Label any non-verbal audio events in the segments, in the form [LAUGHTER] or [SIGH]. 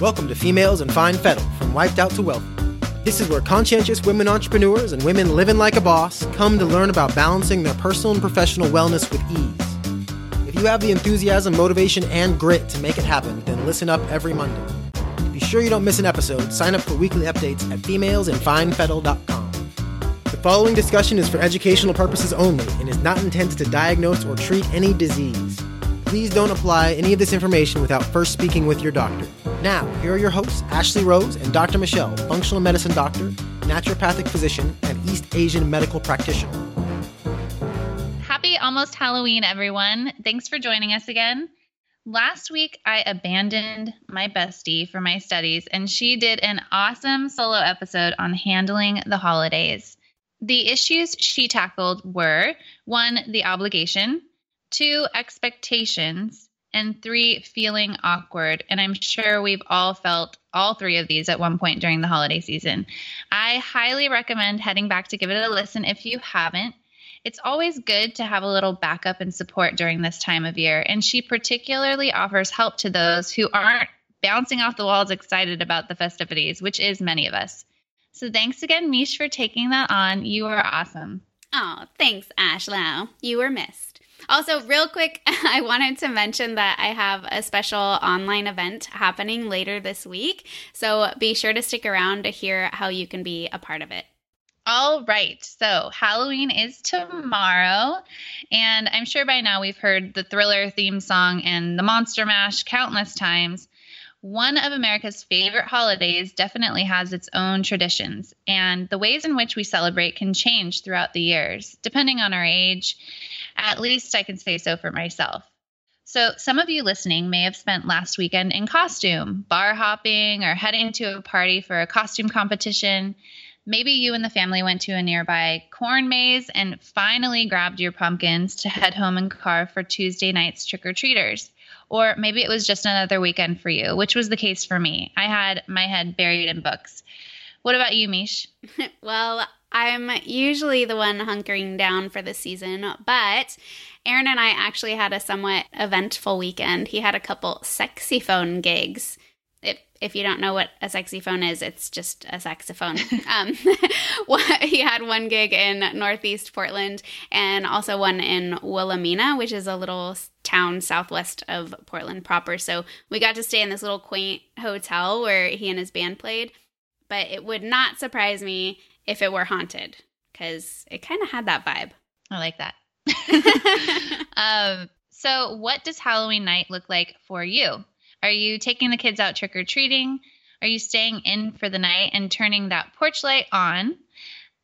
Welcome to Females in Fine Fettle, from wiped out to wealthy. This is where conscientious women entrepreneurs and women living like a boss come to learn about balancing their personal and professional wellness with ease. If you have the enthusiasm, motivation, and grit to make it happen, then listen up every Monday. To be sure you don't miss an episode, sign up for weekly updates at femalesinfinefettle.com. The following discussion is for educational purposes only and is not intended to diagnose or treat any disease. Please don't apply any of this information without first speaking with your doctor. Now, here are your hosts, Ashlie Rose and Dr. Michelle, functional medicine doctor, naturopathic physician, and East Asian medical practitioner. Happy almost Halloween, everyone. Thanks for joining us again. Last week, I abandoned my bestie for my studies, and she did an awesome solo episode on handling the holidays. The issues she tackled were one, the obligation, two, expectations, and three, feeling awkward. And I'm sure we've all felt all three of these at one point during the holiday season. I highly recommend heading back to give it a listen if you haven't. It's always good to have a little backup and support during this time of year, and she particularly offers help to those who aren't bouncing off the walls excited about the festivities, which is many of us. So thanks again, Mish, for taking that on. You are awesome. Oh, thanks, Ashlow. You were missed. Also, real quick, [LAUGHS] I wanted to mention that I have a special online event happening later this week. So be sure to stick around to hear how you can be a part of it. All right. So Halloween is tomorrow. And I'm sure by now we've heard the thriller theme song and the Monster Mash countless times. One of America's favorite holidays definitely has its own traditions, and the ways in which we celebrate can change throughout the years, depending on our age. At least I can say so for myself. So, some of you listening may have spent last weekend in costume, bar hopping, or heading to a party for a costume competition. Maybe you and the family went to a nearby corn maze and finally grabbed your pumpkins to head home and car for Tuesday night's trick or treaters. Or maybe it was just another weekend for you, which was the case for me. I had my head buried in books. What about you, Mish? [LAUGHS] well, I'm usually the one hunkering down for the season, but Aaron and I actually had a somewhat eventful weekend. He had a couple sexy phone gigs. If, if you don't know what a sexy phone is, it's just a saxophone. [LAUGHS] um, [LAUGHS] he had one gig in Northeast Portland and also one in Willamina, which is a little town southwest of Portland proper. So we got to stay in this little quaint hotel where he and his band played. But it would not surprise me if it were haunted because it kind of had that vibe. I like that. [LAUGHS] um, so, what does Halloween night look like for you? Are you taking the kids out trick or treating? Are you staying in for the night and turning that porch light on?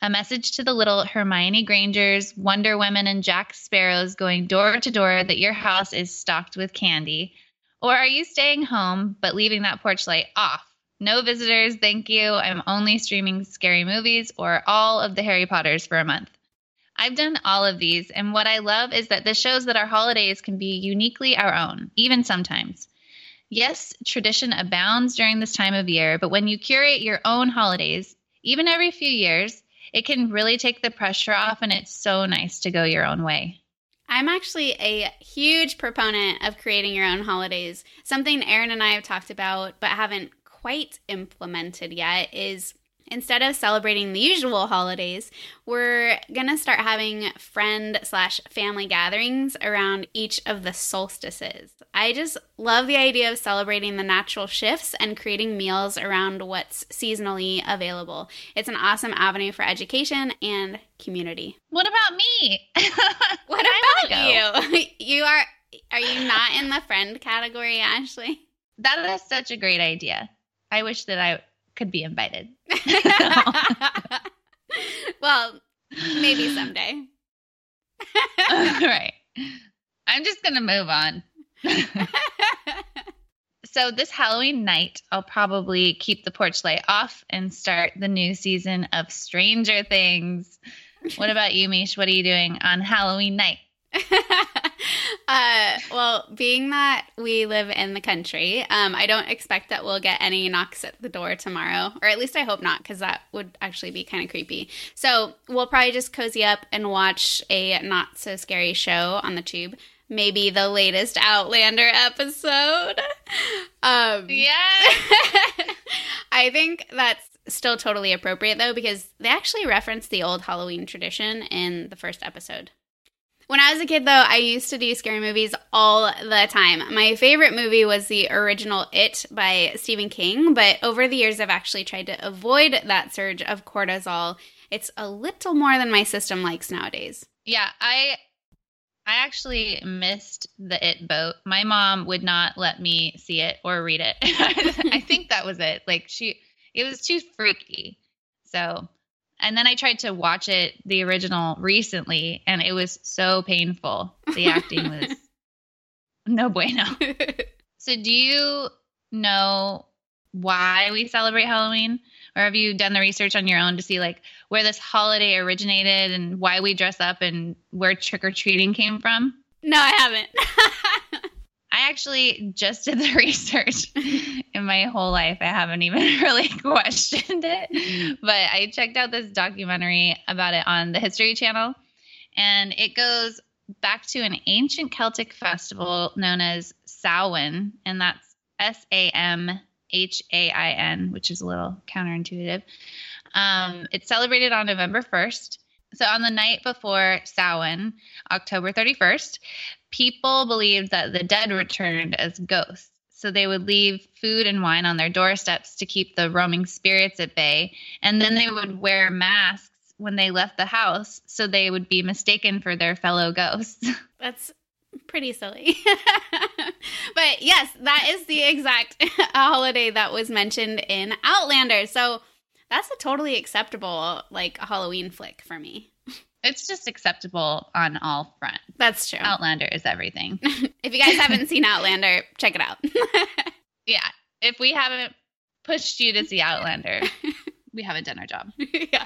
A message to the little Hermione Grangers, Wonder Women, and Jack Sparrows going door to door that your house is stocked with candy? Or are you staying home but leaving that porch light off? No visitors, thank you. I'm only streaming scary movies or all of the Harry Potters for a month. I've done all of these, and what I love is that this shows that our holidays can be uniquely our own, even sometimes. Yes, tradition abounds during this time of year, but when you curate your own holidays, even every few years, it can really take the pressure off, and it's so nice to go your own way. I'm actually a huge proponent of creating your own holidays. Something Aaron and I have talked about, but haven't quite implemented yet, is instead of celebrating the usual holidays, we're gonna start having friend slash family gatherings around each of the solstices. I just love the idea of celebrating the natural shifts and creating meals around what's seasonally available. It's an awesome avenue for education and community. What about me? [LAUGHS] what about you? [LAUGHS] You are are you not in the friend category, Ashlie? That is such a great idea. I wish that I could be invited. [LAUGHS] [LAUGHS] well, maybe someday. [LAUGHS] All right. I'm just going to move on. so, this Halloween night, I'll probably keep the porch light off and start the new season of Stranger Things. What about you, Mish? What are you doing on Halloween night? [LAUGHS] uh, well, being that we live in the country, um, I don't expect that we'll get any knocks at the door tomorrow, or at least I hope not, because that would actually be kind of creepy. So we'll probably just cozy up and watch a not so scary show on the tube. maybe the latest Outlander episode. Um, Yeah. [LAUGHS] I think that's still totally appropriate though because they actually reference the old Halloween tradition in the first episode. When I was a kid though, I used to do scary movies all the time. My favorite movie was the original It by Stephen King, but over the years I've actually tried to avoid that surge of cortisol. It's a little more than my system likes nowadays. Yeah, I I actually missed the it boat. My mom would not let me see it or read it. [LAUGHS] I think that was it. Like she it was too freaky. So and then I tried to watch it the original recently and it was so painful. The acting was [LAUGHS] no bueno. [LAUGHS] So do you know why we celebrate Halloween? Or have you done the research on your own to see like where this holiday originated and why we dress up and where trick or treating came from? no, I haven't. [LAUGHS] I actually just did the [LAUGHS] research in my whole life. I haven't even [LAUGHS] really questioned it, but I checked out this documentary about it on the History Channel, and it goes back to an ancient Celtic festival known as Samhain, and that's S A M H A I N, which is a little counterintuitive. Um, it's celebrated on November 1st. So, on the night before Samhain, October 31st, people believed that the dead returned as ghosts. So they would leave food and wine on their doorsteps to keep the roaming spirits at bay. And then they would wear masks when they left the house so they would be mistaken for their fellow ghosts. [LAUGHS] That's pretty silly. [LAUGHS] but yes, that is the exact [LAUGHS] holiday that was mentioned in Outlander. So that's a totally acceptable like Halloween flick for me. [LAUGHS] it's just acceptable on all fronts. That's true. Outlander is everything. [LAUGHS] If you guys haven't seen Outlander, check it out. [LAUGHS] yeah. If we haven't pushed you to see Outlander, we haven't done our job. yeah.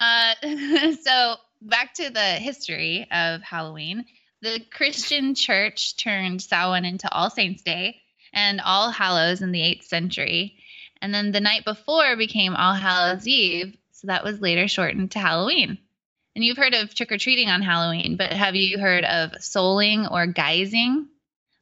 Uh, so back to the history of Halloween. The Christian church turned Samhain into All Saints Day and All Hallows in the 8th century. And then the night before became All Hallows Eve. So that was later shortened to Halloween. And you've heard of trick or treating on Halloween, but have you heard of souling or guising?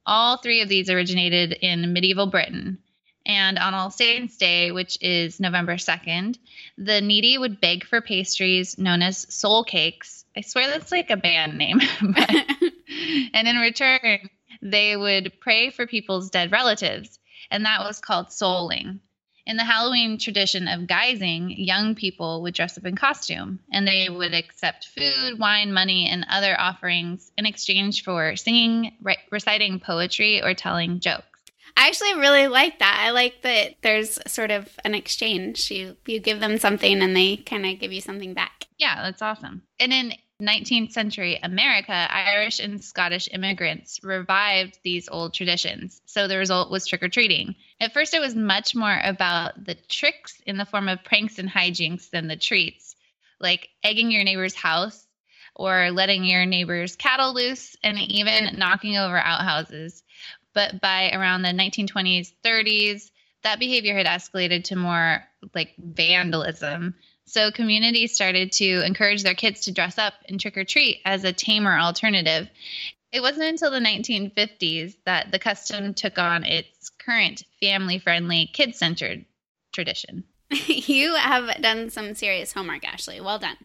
All three of these originated in medieval Britain. And on All Saints' Day, which is November 2nd, the needy would beg for pastries known as soul cakes. I swear that's like a band name. [LAUGHS] but, [LAUGHS] and in return, they would pray for people's dead relatives. And that was called souling. In the Halloween tradition of guising, young people would dress up in costume and they would accept food, wine, money, and other offerings in exchange for singing, re- reciting poetry, or telling jokes. I actually really like that. I like that there's sort of an exchange. You you give them something and they kind of give you something back. Yeah, that's awesome. And in 19th century America, Irish and Scottish immigrants revived these old traditions. So the result was trick or treating. At first, it was much more about the tricks in the form of pranks and hijinks than the treats, like egging your neighbor's house or letting your neighbor's cattle loose and even knocking over outhouses. But by around the 1920s, 30s, that behavior had escalated to more like vandalism. So communities started to encourage their kids to dress up and trick or treat as a tamer alternative. It wasn't until the 1950s that the custom took on its current family friendly, kid centered tradition. [LAUGHS] you have done some serious homework, Ashlie. Well done.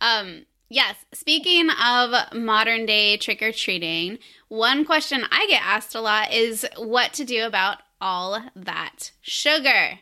Um, yes, speaking of modern day trick or treating, one question I get asked a lot is what to do about all that sugar.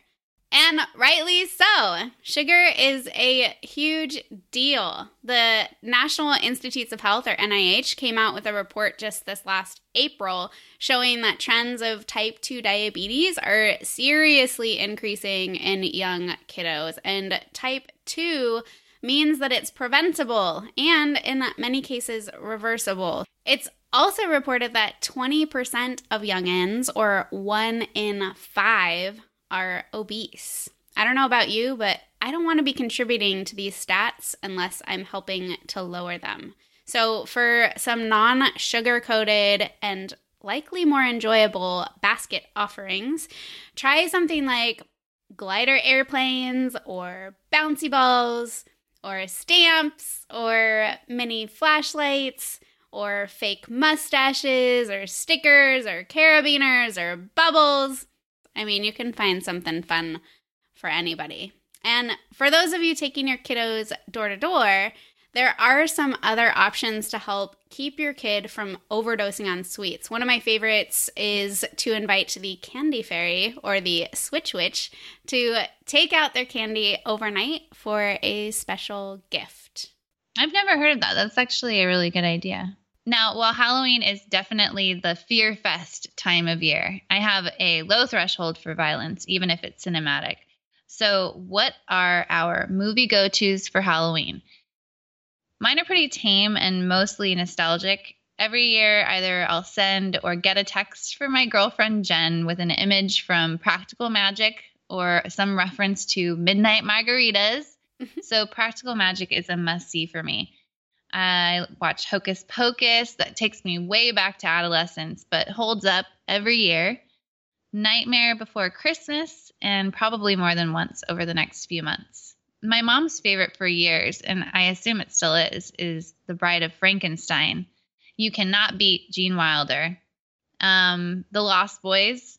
And rightly so. Sugar is a huge deal. The National Institutes of Health, or NIH, came out with a report just this last April showing that trends of type 2 diabetes are seriously increasing in young kiddos. And type 2 means that it's preventable and, in many cases, reversible. It's also reported that 20% of youngins, or one in five, are obese. I don't know about you, but I don't want to be contributing to these stats unless I'm helping to lower them. So, for some non sugar coated and likely more enjoyable basket offerings, try something like glider airplanes or bouncy balls or stamps or mini flashlights or fake mustaches or stickers or carabiners or bubbles. I mean, you can find something fun for anybody. And for those of you taking your kiddos door to door, there are some other options to help keep your kid from overdosing on sweets. One of my favorites is to invite the candy fairy or the switch witch to take out their candy overnight for a special gift. I've never heard of that. That's actually a really good idea. Now, while Halloween is definitely the fear fest time of year, I have a low threshold for violence, even if it's cinematic. So, what are our movie go tos for Halloween? Mine are pretty tame and mostly nostalgic. Every year, either I'll send or get a text from my girlfriend Jen with an image from Practical Magic or some reference to Midnight Margaritas. [LAUGHS] so, Practical Magic is a must see for me. I watch Hocus Pocus, that takes me way back to adolescence, but holds up every year. Nightmare Before Christmas, and probably more than once over the next few months my mom's favorite for years, and I assume it still is, is The Bride of Frankenstein. You cannot beat Gene Wilder. Um, the Lost Boys.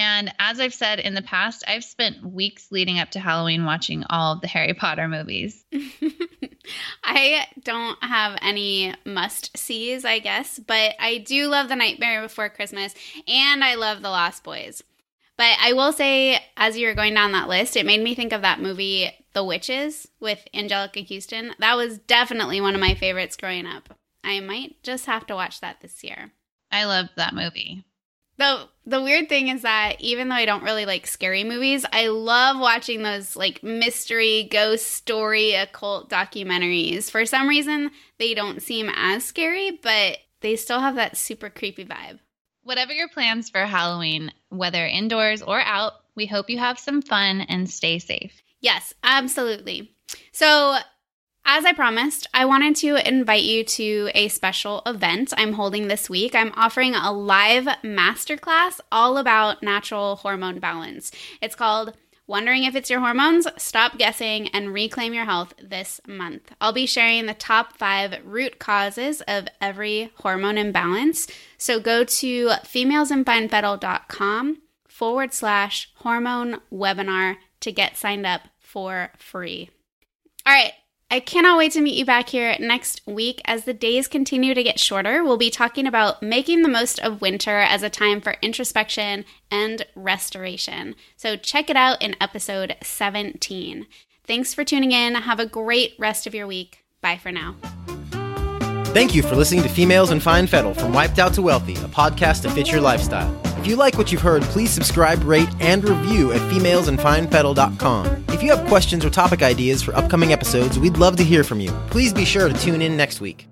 And as I've said in the past, I've spent weeks leading up to Halloween watching all of the Harry Potter movies. [LAUGHS] I don't have any must sees, I guess, but I do love The Nightmare Before Christmas and I love The Lost Boys. But I will say, as you were going down that list, it made me think of that movie, The Witches, with Anjelica Huston. That was definitely one of my favorites growing up. I might just have to watch that this year. I loved that movie. The the weird thing is that even though I don't really like scary movies, I love watching those like mystery, ghost story, occult documentaries. For some reason, they don't seem as scary, but they still have that super creepy vibe. Whatever your plans for Halloween, whether indoors or out, we hope you have some fun and stay safe. Yes, absolutely. So, as I promised, I wanted to invite you to a special event I'm holding this week. I'm offering a live masterclass all about natural hormone balance. It's called Wondering if it's your hormones? Stop guessing and reclaim your health this month. I'll be sharing the top five root causes of every hormone imbalance. So go to femalesinfinefettle.com forward slash hormone webinar to get signed up for free. All right, I cannot wait to meet you back here next week as the days continue to get shorter. We'll be talking about making the most of winter as a time for introspection and restoration. So check it out in episode 17. Thanks for tuning in. Have a great rest of your week. Bye for now. Thank you for listening to Females in Fine Fettle from Wiped Out to Wealthy, a podcast to fit your lifestyle. If you like what you've heard, please subscribe, rate, and review at femalesinfinefettle.com. If you have questions or topic ideas for upcoming episodes, we'd love to hear from you. Please be sure to tune in next week.